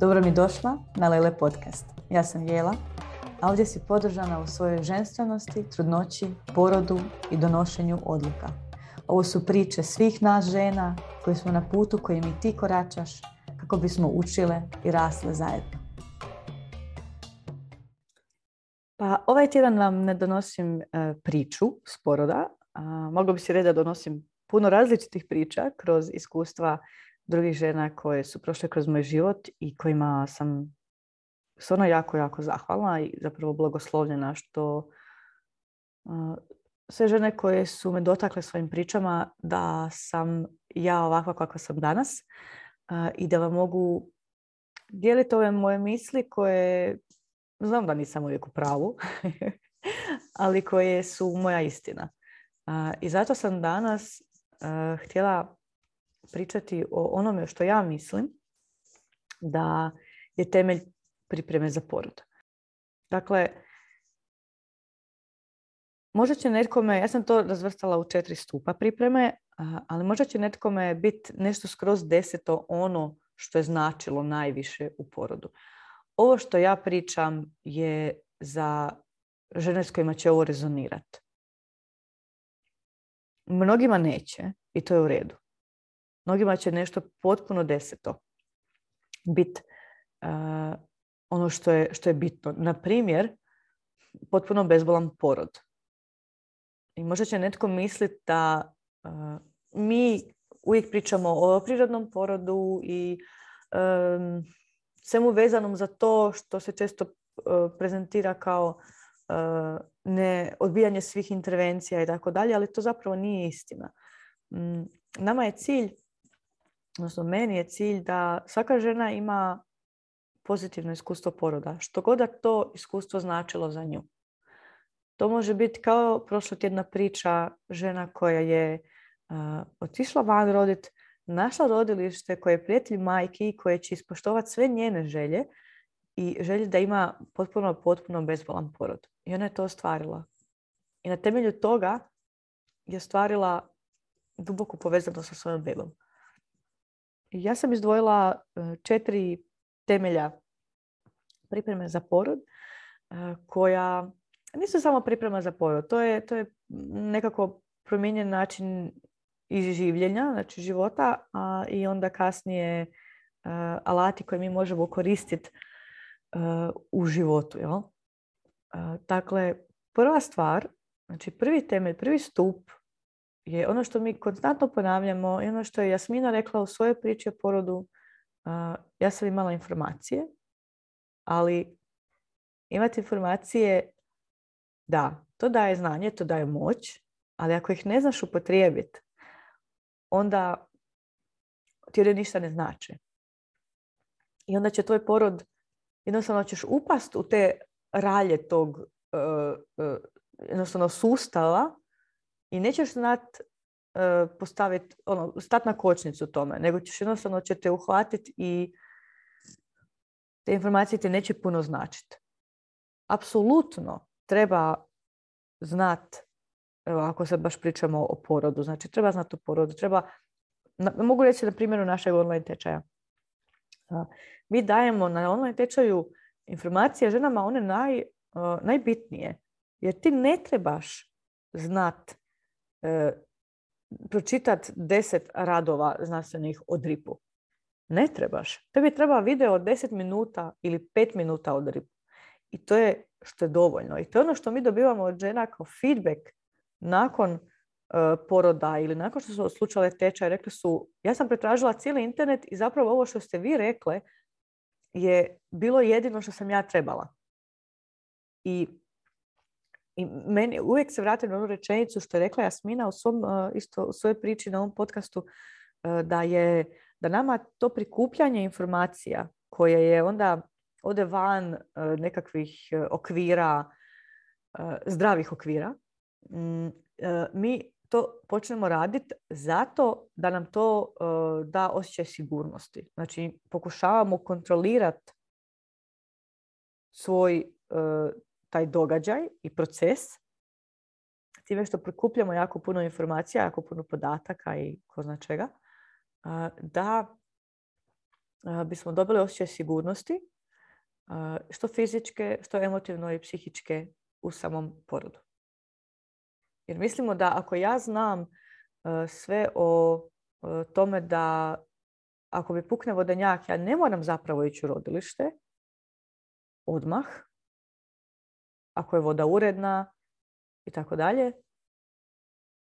Dobro mi došla na Lele podcast. Ja sam Jela, a ovdje si podržana u svojoj ženstvenosti, trudnoći, porodu i donošenju odluka. Ovo su priče svih nas žena koji smo na putu kojim i ti koračaš kako bismo učile i rasle zajedno. Pa ovaj tjedan vam ne donosim e, priču s poroda. moglo bi se reći da donosim puno različitih priča kroz iskustva drugih žena koje su prošle kroz moj život i kojima sam stvarno jako, jako zahvalna i zapravo blagoslovljena što sve žene koje su me dotakle svojim pričama da sam ja ovakva kakva sam danas i da vam mogu dijeliti ove moje misli koje znam da nisam uvijek u pravu, ali koje su moja istina. I zato sam danas htjela pričati o onome što ja mislim da je temelj pripreme za porod. Dakle, možda će netkome, ja sam to razvrstala u četiri stupa pripreme, ali možda će netkome biti nešto skroz deseto ono što je značilo najviše u porodu. Ovo što ja pričam je za žene s kojima će ovo rezonirati. Mnogima neće i to je u redu. Mnogima će nešto potpuno deseto biti uh, ono što je, što je bitno. Na primjer, potpuno bezbolan porod. I možda će netko misliti da uh, mi uvijek pričamo o prirodnom porodu i um, svemu vezanom za to što se često uh, prezentira kao uh, ne odbijanje svih intervencija i tako dalje, ali to zapravo nije istina. Um, nama je cilj odnosno meni je cilj da svaka žena ima pozitivno iskustvo poroda, što god da to iskustvo značilo za nju. To može biti kao prošla tjedna priča žena koja je uh, otišla van rodit, našla rodilište koje je prijatelj majki i koje će ispoštovati sve njene želje i želje da ima potpuno, potpuno bezbolan porod. I ona je to ostvarila. I na temelju toga je ostvarila duboku povezanost sa svojom bebom. Ja sam izdvojila e, četiri temelja pripreme za porod e, koja nisu samo priprema za porod. To je, to je nekako promijenjen način življenja, znači života, a i onda kasnije e, alati koje mi možemo koristiti u životu. Jel? Dakle, prva stvar, znači prvi temelj, prvi stup je ono što mi konstantno ponavljamo i ono što je Jasmina rekla u svojoj priči o porodu. ja sam imala informacije, ali imati informacije, da, to daje znanje, to daje moć, ali ako ih ne znaš upotrijebiti, onda ti one ništa ne znače. I onda će tvoj porod, jednostavno ćeš upast u te ralje tog uh, uh, jednostavno sustava i nećeš znat uh, postaviti, ono, stat na kočnicu tome, nego ćeš jednostavno će te uhvatiti i te informacije ti neće puno značiti. Apsolutno treba znat, evo, ako sad baš pričamo o porodu, znači treba znati o porodu, treba, mogu reći na primjeru našeg online tečaja. mi dajemo na online tečaju informacije ženama one naj, najbitnije, jer ti ne trebaš znat e, pročitati deset radova znanstvenih o dripu. Ne trebaš. Tebi treba video od deset minuta ili pet minuta o dripu. I to je što je dovoljno. I to je ono što mi dobivamo od žena kao feedback nakon e, poroda ili nakon što su slučale tečaj. Rekli su, ja sam pretražila cijeli internet i zapravo ovo što ste vi rekle je bilo jedino što sam ja trebala. I i meni uvijek se vratim na onu rečenicu što je rekla Jasmina u, svom, e, isto, u svojoj priči na ovom podcastu, e, da je da nama to prikupljanje informacija koje je onda ode van e, nekakvih okvira, zdravih okvira, mm, mi to počnemo raditi zato da nam to da osjećaj sigurnosti. Znači, pokušavamo kontrolirati svoj taj događaj i proces time što prikupljamo jako puno informacija, jako puno podataka i ko zna čega, da bismo dobili osjećaj sigurnosti, što fizičke, što emotivno i psihičke u samom porodu. Jer mislimo da ako ja znam sve o tome da ako mi pukne vodenjak, ja ne moram zapravo ići u rodilište odmah, ako je voda uredna i tako dalje,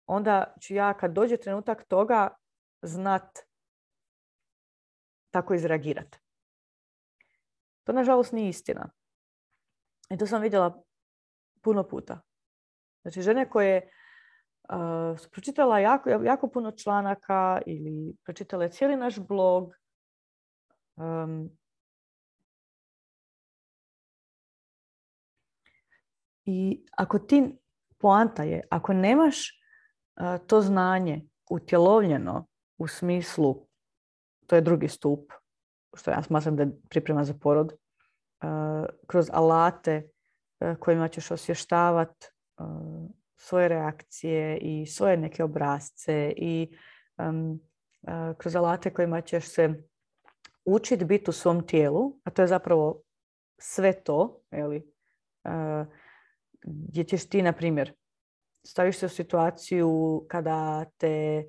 onda ću ja kad dođe trenutak toga znat tako izreagirati. To nažalost nije istina. I to sam vidjela puno puta. Znači žene koje uh, su pročitala jako, jako puno članaka ili pročitale cijeli naš blog, um, I ako ti, poanta je, ako nemaš to znanje utjelovljeno u smislu, to je drugi stup, što ja smatram da je priprema za porod, kroz alate kojima ćeš osvještavati svoje reakcije i svoje neke obrazce i kroz alate kojima ćeš se učiti biti u svom tijelu, a to je zapravo sve to, eli, gdje ćeš ti, na primjer, staviš se u situaciju kada te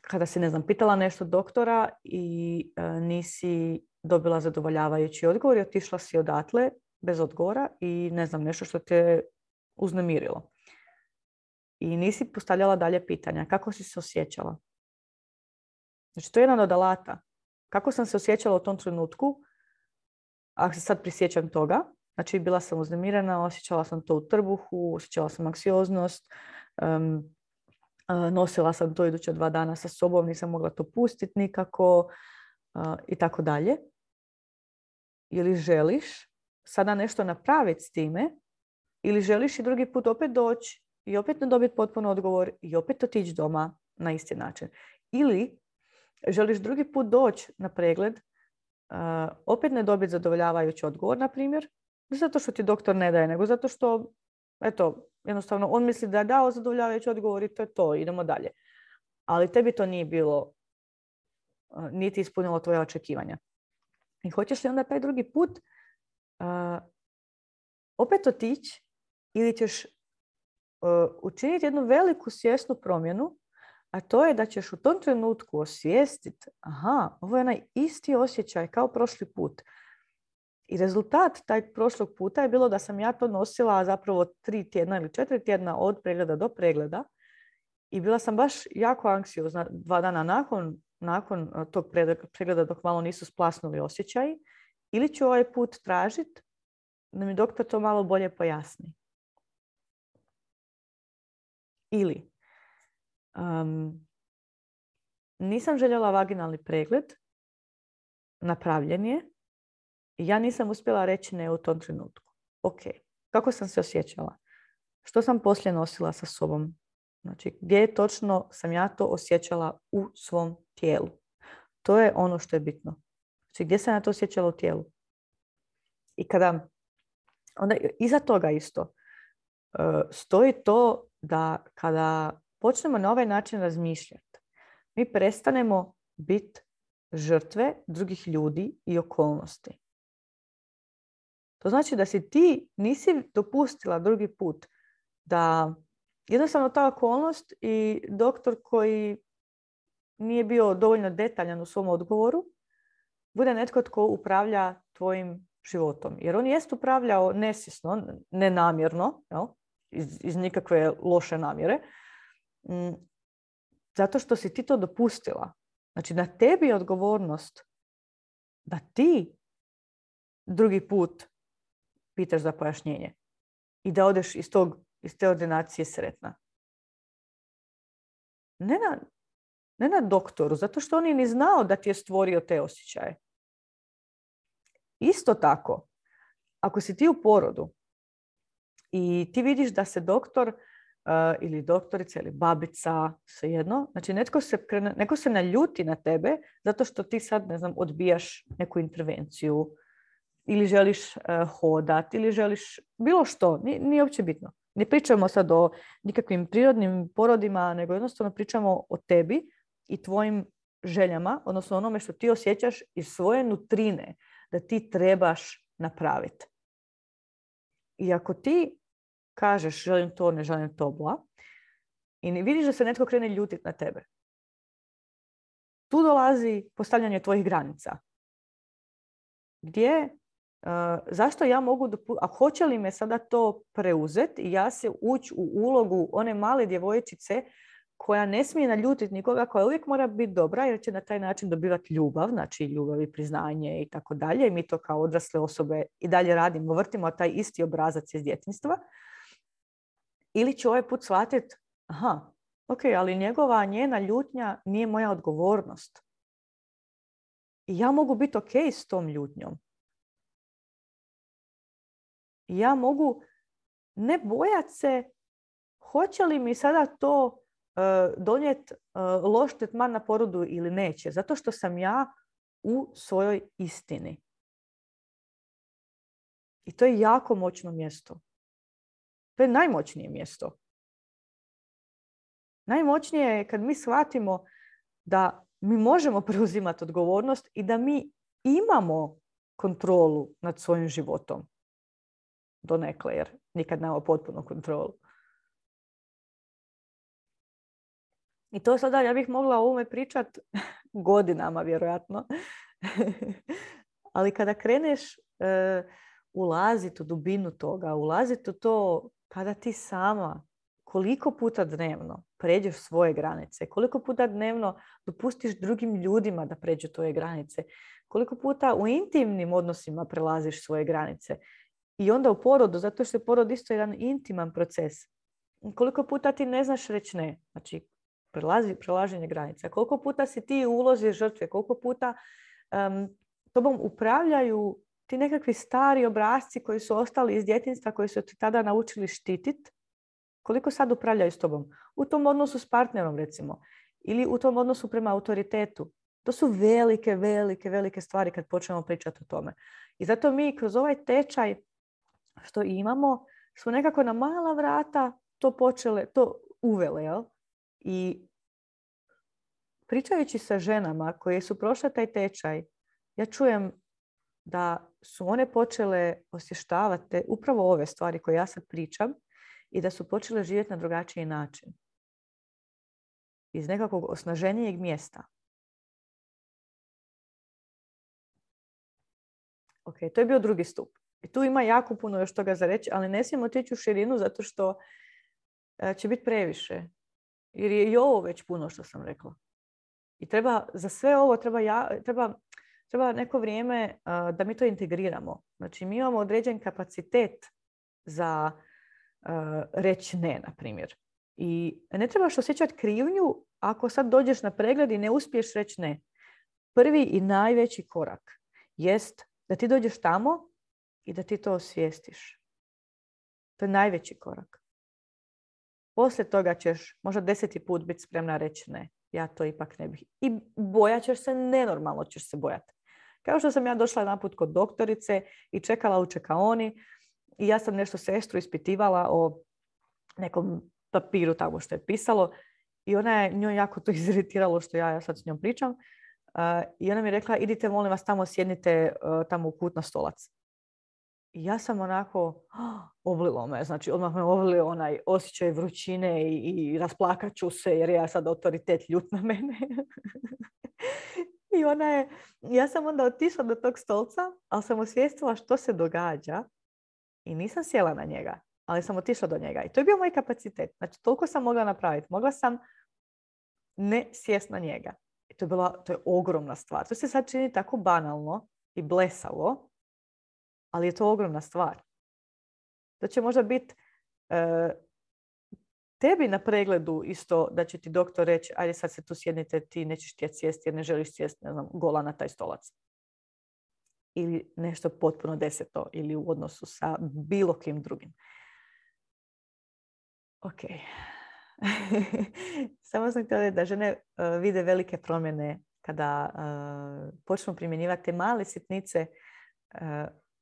kada si, ne znam, pitala nešto doktora i e, nisi dobila zadovoljavajući odgovor i otišla si odatle bez odgovora i ne znam, nešto što te uznemirilo. I nisi postavljala dalje pitanja. Kako si se osjećala? Znači, to je jedan od alata. Kako sam se osjećala u tom trenutku, ako se sad prisjećam toga, Znači, bila sam uznemirena, osjećala sam to u trbuhu, osjećala sam anksioznost, nosila sam to iduća dva dana sa sobom, nisam mogla to pustiti nikako i tako dalje. Ili želiš sada nešto napraviti s time, ili želiš i drugi put opet doći i opet ne dobiti potpuno odgovor i opet otići doma na isti način. Ili želiš drugi put doći na pregled, opet ne dobiti zadovoljavajući odgovor, na primjer, ne zato što ti doktor ne daje, nego zato što, eto, jednostavno on misli da je dao zadovoljavajući odgovor i to je to, idemo dalje. Ali tebi to nije bilo, niti ispunilo tvoje očekivanja. I hoćeš li onda taj drugi put uh, opet otići ili ćeš uh, učiniti jednu veliku svjesnu promjenu, a to je da ćeš u tom trenutku osvijestiti, aha, ovo je onaj isti osjećaj kao prošli put. I rezultat taj prošlog puta je bilo da sam ja to nosila zapravo tri tjedna ili četiri tjedna od pregleda do pregleda. I bila sam baš jako anksiozna dva dana nakon, nakon tog pregleda dok malo nisu splasnuli osjećaji. Ili ću ovaj put tražiti da mi doktor to malo bolje pojasni. Ili um, nisam željela vaginalni pregled, napravljen je, ja nisam uspjela reći ne u tom trenutku. Ok, kako sam se osjećala? Što sam poslije nosila sa sobom? Znači, gdje točno sam ja to osjećala u svom tijelu? To je ono što je bitno. Znači, gdje sam ja to osjećala u tijelu? I kada, onda iza toga isto, e, stoji to da kada počnemo na ovaj način razmišljati, mi prestanemo biti žrtve drugih ljudi i okolnosti. To znači da si ti nisi dopustila drugi put da jednostavno ta okolnost i doktor koji nije bio dovoljno detaljan u svom odgovoru bude netko tko upravlja tvojim životom. Jer on jest upravljao nesvjesno, nenamjerno, jel? Iz, iz nikakve loše namjere, zato što si ti to dopustila. Znači, na tebi je odgovornost da ti drugi put pitaš za pojašnjenje i da odeš iz, tog, iz te ordinacije sretna. Ne na, ne na doktoru, zato što on je ni znao da ti je stvorio te osjećaje. Isto tako, ako si ti u porodu i ti vidiš da se doktor uh, ili doktorica ili babica, svejedno, znači netko se, neko se naljuti na tebe zato što ti sad, ne znam, odbijaš neku intervenciju, ili želiš uh, hodat ili želiš bilo što, nije, nije uopće bitno. Ne pričamo sad o nikakvim prirodnim porodima, nego jednostavno pričamo o tebi i tvojim željama, odnosno onome što ti osjećaš iz svoje nutrine da ti trebaš napraviti. I ako ti kažeš želim to, ne želim to, bla, i vidiš da se netko krene ljutiti na tebe, tu dolazi postavljanje tvojih granica. Gdje, zašto ja mogu, a hoće li me sada to preuzeti i ja se ući u ulogu one male djevojčice koja ne smije naljutiti nikoga, koja uvijek mora biti dobra jer će na taj način dobivati ljubav, znači ljubav i priznanje i tako dalje. I mi to kao odrasle osobe i dalje radimo, vrtimo taj isti obrazac iz djetinstva. Ili će ovaj put shvatiti, aha, ok, ali njegova, njena ljutnja nije moja odgovornost. Ja mogu biti ok s tom ljutnjom. Ja mogu ne bojat se hoće li mi sada to E, donijeti e, loš tretman na porodu ili neće. Zato što sam ja u svojoj istini. I to je jako moćno mjesto. To je najmoćnije mjesto. Najmoćnije je kad mi shvatimo da mi možemo preuzimati odgovornost i da mi imamo kontrolu nad svojim životom. Donekle, jer nikad nemamo potpunu kontrolu. I to sada ja bih mogla o ovome pričat godinama vjerojatno. Ali kada kreneš e, ulaziti u dubinu toga, ulaziti u to kada ti sama koliko puta dnevno pređeš svoje granice, koliko puta dnevno dopustiš drugim ljudima da pređu tvoje granice, koliko puta u intimnim odnosima prelaziš svoje granice. I onda u porodu, zato što je porod isto jedan intiman proces. Koliko puta ti ne znaš reći ne. Znači, prelazi, prelaženje granica. Koliko puta si ti ulozi žrtve, koliko puta um, tobom upravljaju ti nekakvi stari obrazci koji su ostali iz djetinstva, koji su ti tada naučili štitit, koliko sad upravljaju s tobom? U tom odnosu s partnerom, recimo, ili u tom odnosu prema autoritetu. To su velike, velike, velike stvari kad počnemo pričati o tome. I zato mi kroz ovaj tečaj što imamo, smo nekako na mala vrata to počele, to uvele, jel? I pričajući sa ženama koje su prošle taj tečaj, ja čujem da su one počele osještavati upravo ove stvari koje ja sad pričam i da su počele živjeti na drugačiji način. Iz nekakvog osnaženijeg mjesta. Ok, to je bio drugi stup. I tu ima jako puno još toga za reći, ali ne smijemo otići u širinu zato što e, će biti previše. Jer je i ovo već puno što sam rekla. I treba, za sve ovo treba, ja, treba, treba neko vrijeme da mi to integriramo. Znači mi imamo određen kapacitet za uh, reći ne, na primjer. I ne trebaš osjećati krivnju ako sad dođeš na pregled i ne uspiješ reći ne. Prvi i najveći korak jest da ti dođeš tamo i da ti to osvijestiš. To je najveći korak. Poslije toga ćeš možda deseti put biti spremna reći ne. Ja to ipak ne bih. I bojat ćeš se, nenormalno ćeš se bojati. Kao što sam ja došla jedan put kod doktorice i čekala u čekaoni i ja sam nešto sestru ispitivala o nekom papiru tamo što je pisalo i ona je njoj jako to iziritiralo što ja, ja sad s njom pričam. I ona mi je rekla, idite molim vas tamo sjednite tamo u kut na stolac. Ja sam onako, oblilo me, znači odmah me oblio onaj osjećaj vrućine i, i rasplakat ću se jer ja sad autoritet ljut na mene. I ona je, ja sam onda otišla do tog stolca, ali sam osvijestila što se događa i nisam sjela na njega, ali sam otišla do njega. I to je bio moj kapacitet. Znači, toliko sam mogla napraviti. Mogla sam ne sjest na njega. I to je, bila, to je ogromna stvar. To se sad čini tako banalno i blesavo, ali je to ogromna stvar. To će možda biti e, tebi na pregledu isto da će ti doktor reći ajde sad se tu sjednite, ti nećeš htjeti sjesti jer ne želiš sjesti ne znam, gola na taj stolac. Ili nešto potpuno deseto ili u odnosu sa bilo kim drugim. Ok. Samo sam htjela da žene e, vide velike promjene kada uh, počnu primjenjivati te male sitnice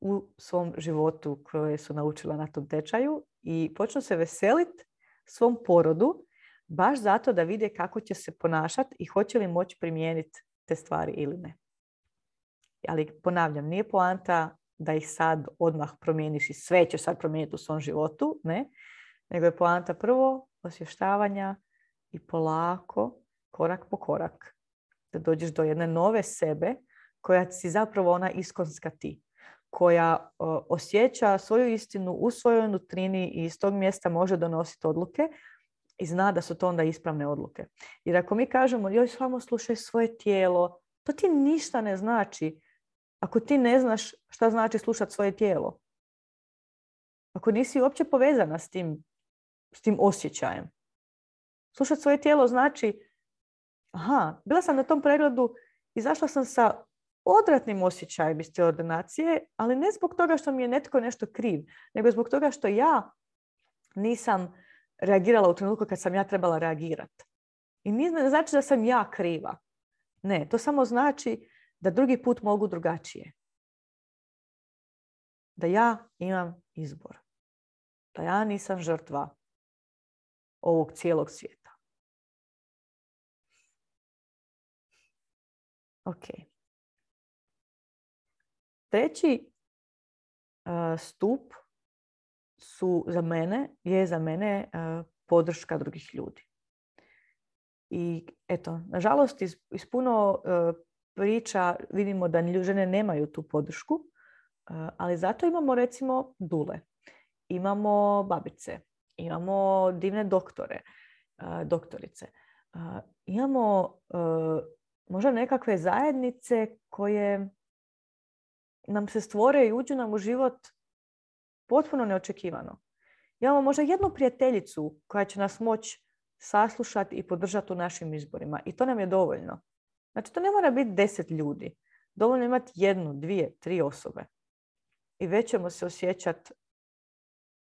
u svom životu koje su naučila na tom tečaju i počnu se veseliti svom porodu baš zato da vide kako će se ponašati i hoće li moći primijeniti te stvari ili ne. Ali ponavljam, nije poanta da ih sad odmah promijeniš i sve ćeš sad promijeniti u svom životu, ne? Nego je poanta prvo osvještavanja i polako, korak po korak, da dođeš do jedne nove sebe koja si zapravo ona iskonska ti koja osjeća svoju istinu u svojoj nutrini i iz tog mjesta može donositi odluke i zna da su to onda ispravne odluke. Jer ako mi kažemo joj samo slušaj svoje tijelo, to ti ništa ne znači ako ti ne znaš šta znači slušati svoje tijelo. Ako nisi uopće povezana s tim, s tim osjećajem. Slušati svoje tijelo znači aha, bila sam na tom pregledu, izašla sam sa odratnim osjećajem iz te ordinacije, ali ne zbog toga što mi je netko nešto kriv, nego zbog toga što ja nisam reagirala u trenutku kad sam ja trebala reagirati. I ne znači da sam ja kriva. Ne, to samo znači da drugi put mogu drugačije. Da ja imam izbor. Da ja nisam žrtva ovog cijelog svijeta. Ok. Treći stup su za mene, je za mene podrška drugih ljudi. I eto, nažalost, iz, iz puno priča vidimo da žene nemaju tu podršku, ali zato imamo recimo dule, imamo babice, imamo divne doktore, doktorice, imamo možda nekakve zajednice koje nam se stvore i uđu nam u život potpuno neočekivano. Imamo možda jednu prijateljicu koja će nas moći saslušati i podržati u našim izborima. I to nam je dovoljno. Znači, to ne mora biti deset ljudi. Dovoljno imati jednu, dvije, tri osobe. I već ćemo se osjećati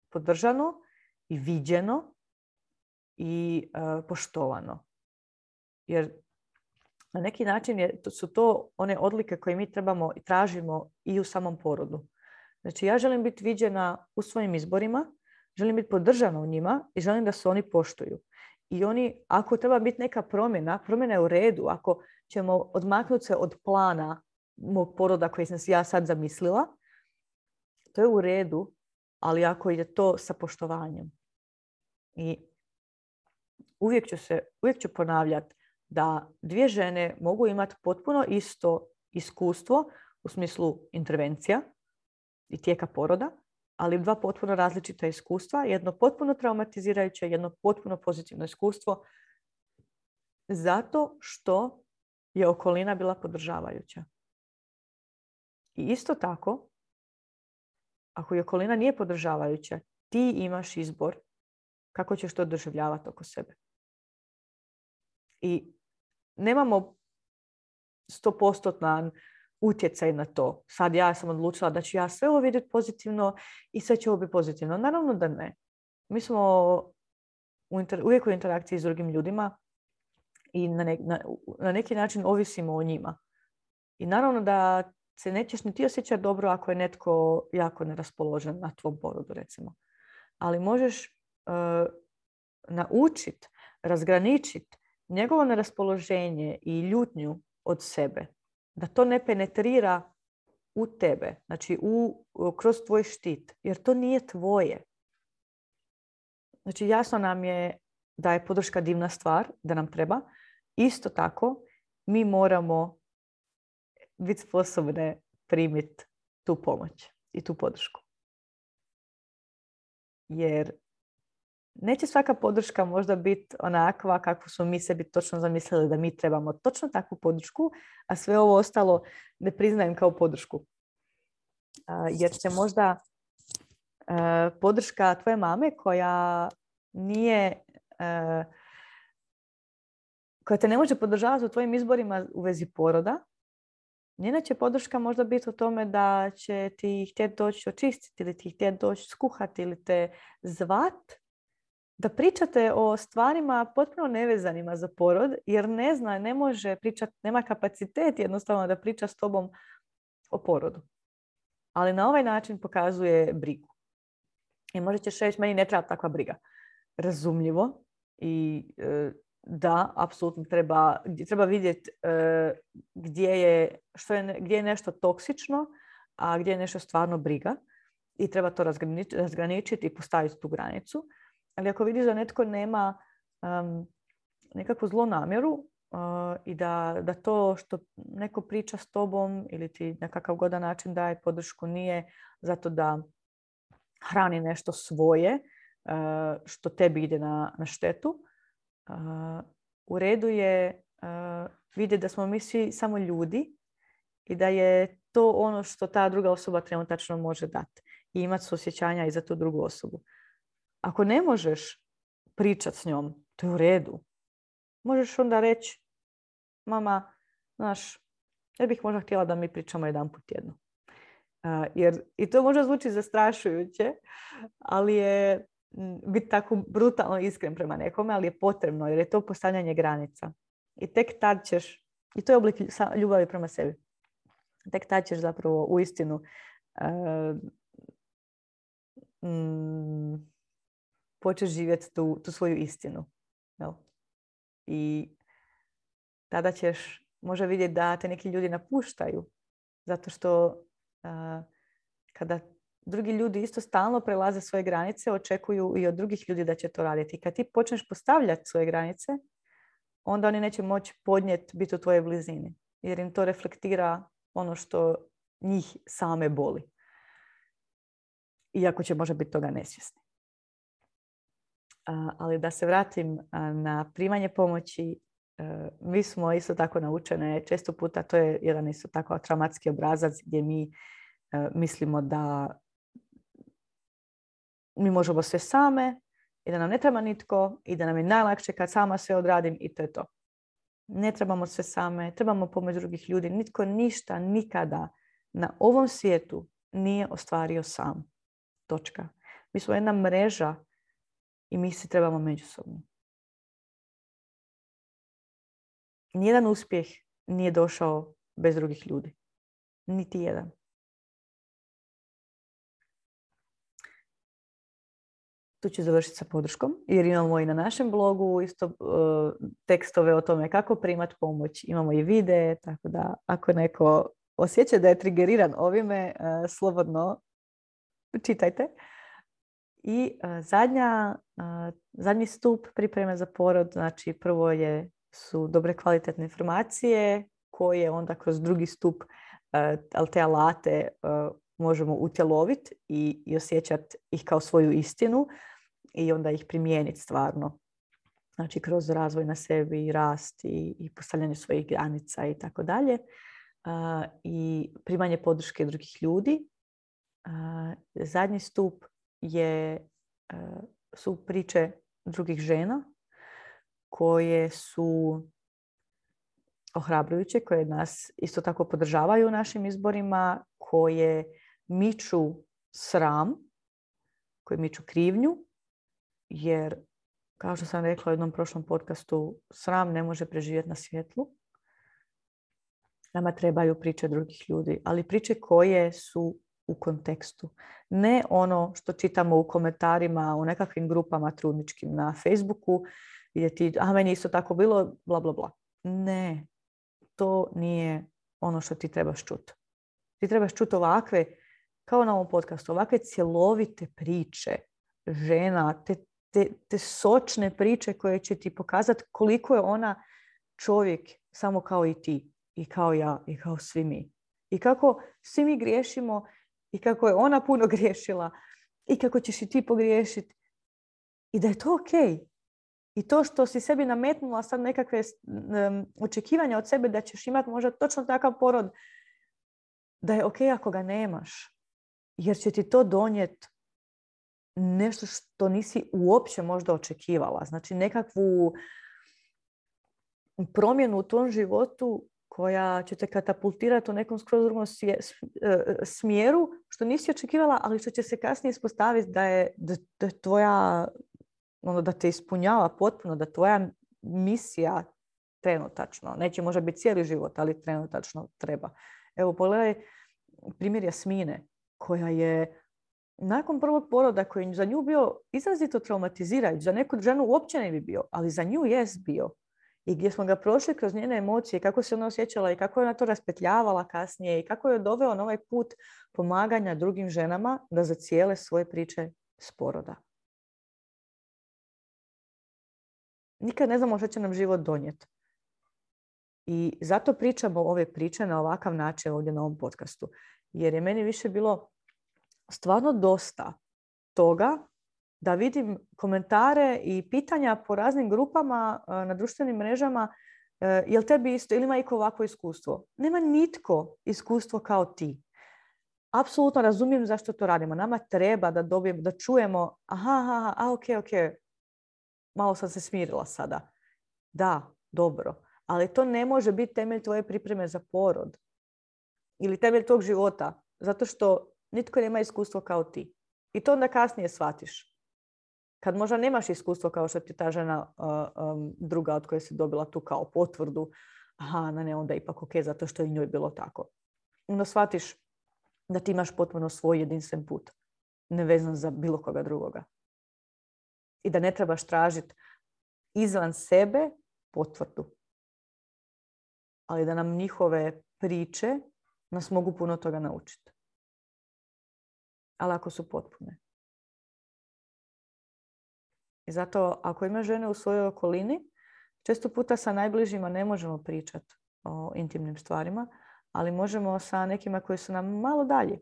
podržano i viđeno i uh, poštovano. Jer na neki način je, to su to one odlike koje mi trebamo i tražimo i u samom porodu. Znači ja želim biti viđena u svojim izborima, želim biti podržana u njima i želim da se oni poštuju. I oni, ako treba biti neka promjena, promjena je u redu. Ako ćemo odmaknuti se od plana mog poroda koji sam ja sad zamislila, to je u redu, ali ako je to sa poštovanjem. I uvijek ću, se, uvijek ću ponavljati da dvije žene mogu imati potpuno isto iskustvo u smislu intervencija i tijeka poroda, ali dva potpuno različita iskustva, jedno potpuno traumatizirajuće, jedno potpuno pozitivno iskustvo, zato što je okolina bila podržavajuća. I isto tako, ako je okolina nije podržavajuća, ti imaš izbor kako ćeš to doživljavati oko sebe. I nemamo stopostotnan utjecaj na to. Sad ja sam odlučila da ću ja sve ovo vidjeti pozitivno i sve će ovo biti pozitivno. Naravno da ne. Mi smo u uvijek u interakciji s drugim ljudima i na, na, na neki način ovisimo o njima. I naravno da se nećeš ni ti osjećati dobro ako je netko jako neraspoložen na tvom porodu, recimo. Ali možeš uh, naučiti, razgraničiti njegovo neraspoloženje i ljutnju od sebe, da to ne penetrira u tebe, znači u, kroz tvoj štit, jer to nije tvoje. Znači jasno nam je da je podrška divna stvar, da nam treba. Isto tako, mi moramo biti sposobne primiti tu pomoć i tu podršku. Jer neće svaka podrška možda biti onakva kako smo mi sebi točno zamislili da mi trebamo točno takvu podršku, a sve ovo ostalo ne priznajem kao podršku. Jer će možda podrška tvoje mame koja nije koja te ne može podržavati u tvojim izborima u vezi poroda, njena će podrška možda biti u tome da će ti htjeti doći očistiti ili ti htjeti doći skuhati ili te zvat da pričate o stvarima potpuno nevezanima za porod, jer ne zna, ne može pričati, nema kapacitet jednostavno da priča s tobom o porodu. Ali na ovaj način pokazuje brigu. I možda ćeš reći, meni ne treba takva briga. Razumljivo, i da, apsolutno treba, treba vidjeti gdje je, što je, gdje je nešto toksično, a gdje je nešto stvarno briga i treba to razgraničiti i postaviti tu granicu. Ali ako vidiš da netko nema um, nekakvu zlu namjeru i da, da to što neko priča s tobom ili ti nekakav godan način daje podršku nije zato da hrani nešto svoje što tebi ide na, na štetu. U redu je vidjeti da smo mi svi samo ljudi i da je to ono što ta druga osoba trenutačno može dati i imati suosjećanja i za tu drugu osobu. Ako ne možeš pričati s njom, to je u redu. Možeš onda reći, mama, znaš, ja bih možda htjela da mi pričamo jedan put tjedno. jer, I to možda zvuči zastrašujuće, ali je biti tako brutalno iskren prema nekome, ali je potrebno jer je to postavljanje granica. I tek tad ćeš, i to je oblik ljubavi prema sebi, tek tad ćeš zapravo u istinu mm, počeš živjeti tu, tu svoju istinu. Jel? I tada ćeš možda vidjeti da te neki ljudi napuštaju. Zato što kada drugi ljudi isto stalno prelaze svoje granice, očekuju i od drugih ljudi da će to raditi. I kad ti počneš postavljati svoje granice, onda oni neće moći podnijeti biti u tvojoj blizini. Jer im to reflektira ono što njih same boli. Iako će možda biti toga nesvjesni. Ali da se vratim na primanje pomoći, e, mi smo isto tako naučene, često puta to je jedan isto tako traumatski obrazac gdje mi e, mislimo da mi možemo sve same i da nam ne treba nitko i da nam je najlakše kad sama sve odradim i to je to. Ne trebamo sve same, trebamo pomoć drugih ljudi. Nitko ništa nikada na ovom svijetu nije ostvario sam. Točka. Mi smo jedna mreža i mi se trebamo međusobno. Nijedan uspjeh nije došao bez drugih ljudi. Niti jedan. tu ću završiti sa podrškom jer imamo i na našem blogu isto e, tekstove o tome kako primati pomoć. Imamo i videe, tako da ako neko osjeća da je trigeriran ovime, e, slobodno čitajte. I e, zadnja, zadnji stup pripreme za porod, znači prvo je, su dobre kvalitetne informacije koje onda kroz drugi stup, ali te alate možemo utjeloviti i, i osjećati ih kao svoju istinu i onda ih primijeniti stvarno. Znači kroz razvoj na sebi rast i, i postavljanje svojih granica i tako dalje. I primanje podrške drugih ljudi. Zadnji stup je, su priče drugih žena koje su ohrabrujuće, koje nas isto tako podržavaju u našim izborima, koje miču sram, koje miču krivnju, jer kao što sam rekla u jednom prošlom podcastu, sram ne može preživjeti na svjetlu. Nama trebaju priče drugih ljudi, ali priče koje su u kontekstu. Ne ono što čitamo u komentarima u nekakvim grupama trudničkim na Facebooku gdje ti, a meni isto tako bilo, bla, bla, bla. Ne, to nije ono što ti trebaš čuti. Ti trebaš čuti ovakve kao na ovom podcastu, ovakve cjelovite priče žena, te, te, te sočne priče koje će ti pokazati koliko je ona čovjek samo kao i ti i kao ja i kao svi mi. I kako svi mi griješimo i kako je ona puno griješila i kako ćeš i ti pogriješiti. I da je to ok. I to što si sebi nametnula sad nekakve očekivanja od sebe da ćeš imati možda točno takav porod, da je ok ako ga nemaš jer će ti to donijeti nešto što nisi uopće možda očekivala. Znači nekakvu promjenu u tom životu koja će te katapultirati u nekom skroz drugom e, smjeru što nisi očekivala, ali što će se kasnije ispostaviti da je, da, da tvoja, ono, da te ispunjava potpuno, da tvoja misija trenutačno, neće možda biti cijeli život, ali trenutačno treba. Evo, pogledaj primjer Jasmine koja je nakon prvog poroda koji je za nju bio izrazito traumatizirajući, za neku ženu uopće ne bi bio, ali za nju jest bio. I gdje smo ga prošli kroz njene emocije, kako se ona osjećala i kako je ona to raspetljavala kasnije i kako je doveo na ovaj put pomaganja drugim ženama da zacijele svoje priče s poroda. Nikad ne znamo što će nam život donijeti. I zato pričamo ove priče na ovakav način ovdje na ovom podcastu. Jer je meni više bilo stvarno dosta toga da vidim komentare i pitanja po raznim grupama e, na društvenim mrežama e, jel tebi isto ili ima iko ovako iskustvo? Nema nitko iskustvo kao ti. Apsolutno razumijem zašto to radimo. Nama treba da dobijemo, da čujemo aha, aha, a ok, ok, malo sam se smirila sada. Da, dobro. Ali to ne može biti temelj tvoje pripreme za porod. Ili temelj tog života. Zato što nitko nema iskustvo kao ti. I to onda kasnije shvatiš. Kad možda nemaš iskustvo kao što ti ta žena druga od koje si dobila tu kao potvrdu, aha, na ne, onda ipak ok, zato što je njoj bilo tako. Onda shvatiš da ti imaš potpuno svoj jedinstven put, nevezan za bilo koga drugoga. I da ne trebaš tražiti izvan sebe potvrdu. Ali da nam njihove priče nas mogu puno toga naučiti ali ako su potpune. I zato ako ima žene u svojoj okolini, često puta sa najbližima ne možemo pričati o intimnim stvarima, ali možemo sa nekima koji su nam malo dalje.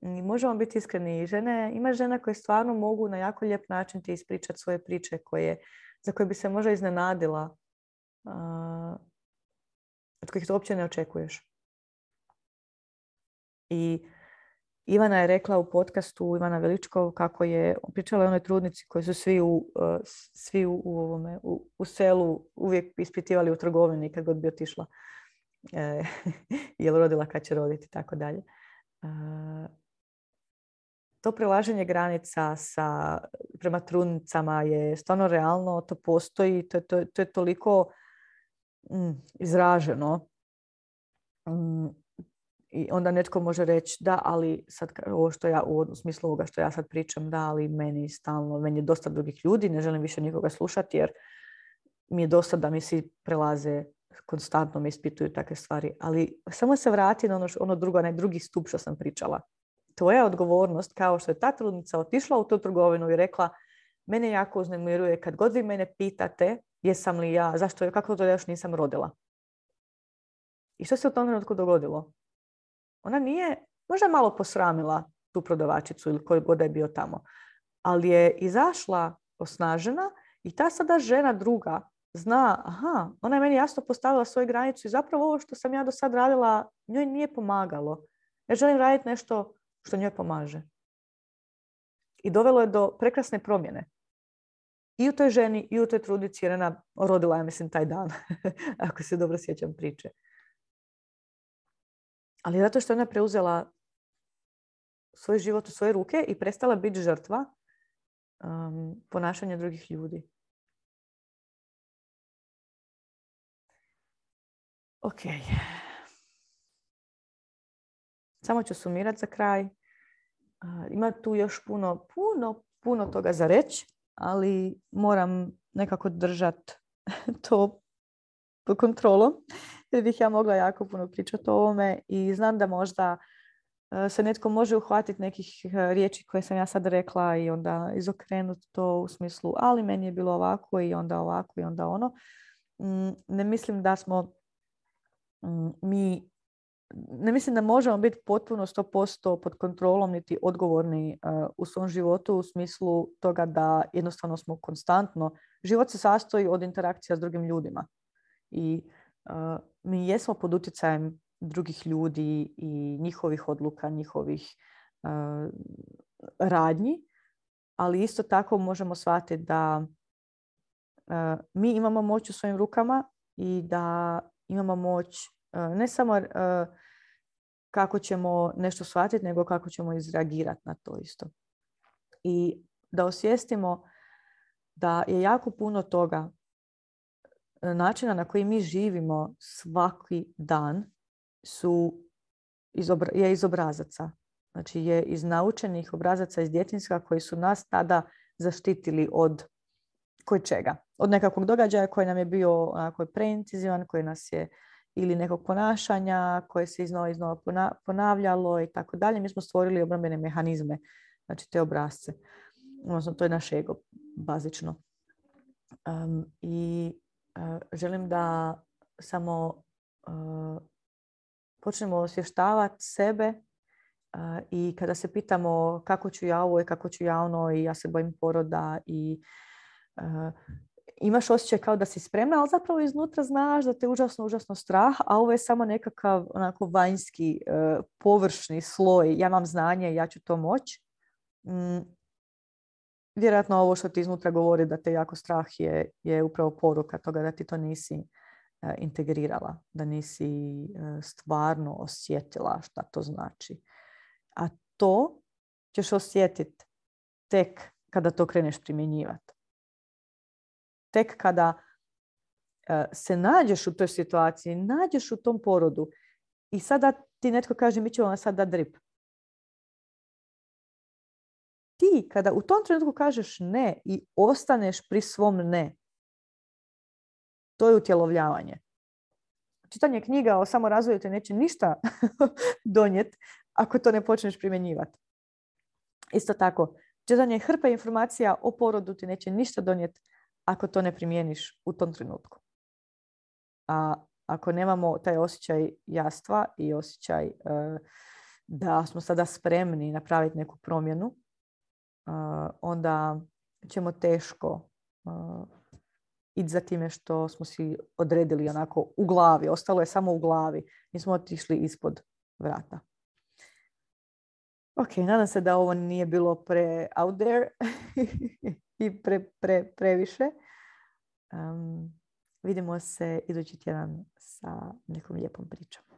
I možemo biti iskreni. Žene, ima žena koje stvarno mogu na jako lijep način ti ispričati svoje priče koje, za koje bi se možda iznenadila od kojih to uopće ne očekuješ. I Ivana je rekla u podcastu Ivana Veličkov kako je pričala o onoj trudnici koji su svi u, e, svi u, ovome, u, selu uvijek ispitivali u trgovini kad god bi otišla. E, je li rodila kad će roditi i tako dalje. E, to prelaženje granica sa, prema trudnicama je stvarno realno, to postoji, to, to, to je toliko mm, izraženo. Mm, i onda netko može reći da, ali sad ovo što ja, u smislu ovoga što ja sad pričam, da, ali meni stalno, meni je dosta drugih ljudi, ne želim više nikoga slušati jer mi je dosta da mi svi prelaze konstantno me ispituju takve stvari. Ali samo se vrati na ono, ono drugo, onaj drugi stup što sam pričala. Tvoja odgovornost, kao što je ta trudnica otišla u tu trgovinu i rekla mene jako uznemiruje kad god vi mene pitate jesam li ja, zašto, kako to da još nisam rodila. I što se u tom trenutku dogodilo? Ona nije možda malo posramila tu prodavačicu ili koji god je bio tamo, ali je izašla osnažena i ta sada žena druga zna, aha, ona je meni jasno postavila svoju granicu i zapravo ovo što sam ja do sad radila njoj nije pomagalo. Ja želim raditi nešto što njoj pomaže. I dovelo je do prekrasne promjene. I u toj ženi, i u toj trudici, jer ona rodila, ja mislim, taj dan, ako se dobro sjećam priče. Ali zato što ona preuzela svoj život u svoje ruke i prestala biti žrtva um, ponašanja drugih ljudi. Ok. Samo ću sumirati za kraj. ima tu još puno, puno, puno toga za reći, ali moram nekako držati to pod kontrolom jer bih ja mogla jako puno pričati o ovome i znam da možda e, se netko može uhvatiti nekih e, riječi koje sam ja sad rekla i onda izokrenuti to u smislu ali meni je bilo ovako i onda ovako i onda ono. Mm, ne mislim da smo mm, mi ne mislim da možemo biti potpuno 100% pod kontrolom niti odgovorni e, u svom životu u smislu toga da jednostavno smo konstantno. Život se sastoji od interakcija s drugim ljudima. I mi jesmo pod utjecajem drugih ljudi i njihovih odluka, njihovih radnji, ali isto tako možemo shvatiti da mi imamo moć u svojim rukama i da imamo moć ne samo kako ćemo nešto shvatiti, nego kako ćemo izreagirati na to isto. I da osvijestimo da je jako puno toga načina na koji mi živimo svaki dan su je iz obrazaca. Znači je iz naučenih obrazaca iz djetinjska koji su nas tada zaštitili od koji čega. Od nekakvog događaja koji nam je bio onako koji nas je ili nekog ponašanja koje se iznova iznova ponavljalo i tako dalje. Mi smo stvorili obrambene mehanizme, znači te obrazce. Odnosno, to je naš ego, bazično. I uh, želim da samo uh, počnemo osvještavati sebe i kada se pitamo kako ću ja ovo i kako ću ja ono i ja se bojim poroda i imaš osjećaj kao da si spremna, ali zapravo iznutra znaš da te užasno, užasno strah, a ovo je samo nekakav onako vanjski, e, površni sloj. Ja imam znanje, ja ću to moći. Vjerojatno ovo što ti iznutra govori da te jako strah je, je upravo poruka toga da ti to nisi e, integrirala, da nisi e, stvarno osjetila šta to znači. A to ćeš osjetiti tek kada to kreneš primjenjivati tek kada e, se nađeš u toj situaciji, nađeš u tom porodu i sada ti netko kaže mi ćemo vam sad dati drip. Ti kada u tom trenutku kažeš ne i ostaneš pri svom ne, to je utjelovljavanje. Čitanje knjiga o samorazvoju te neće ništa donijeti ako to ne počneš primjenjivati. Isto tako, čitanje hrpe informacija o porodu ti neće ništa donijeti ako to ne primijeniš u tom trenutku. A ako nemamo taj osjećaj jastva i osjećaj e, da smo sada spremni napraviti neku promjenu, onda ćemo teško ići za time što smo si odredili onako u glavi. Ostalo je samo u glavi. Nismo otišli ispod vrata. Ok, nadam se da ovo nije bilo pre out there. i pre, pre, previše. Um, vidimo se idući tjedan sa nekom lijepom pričom.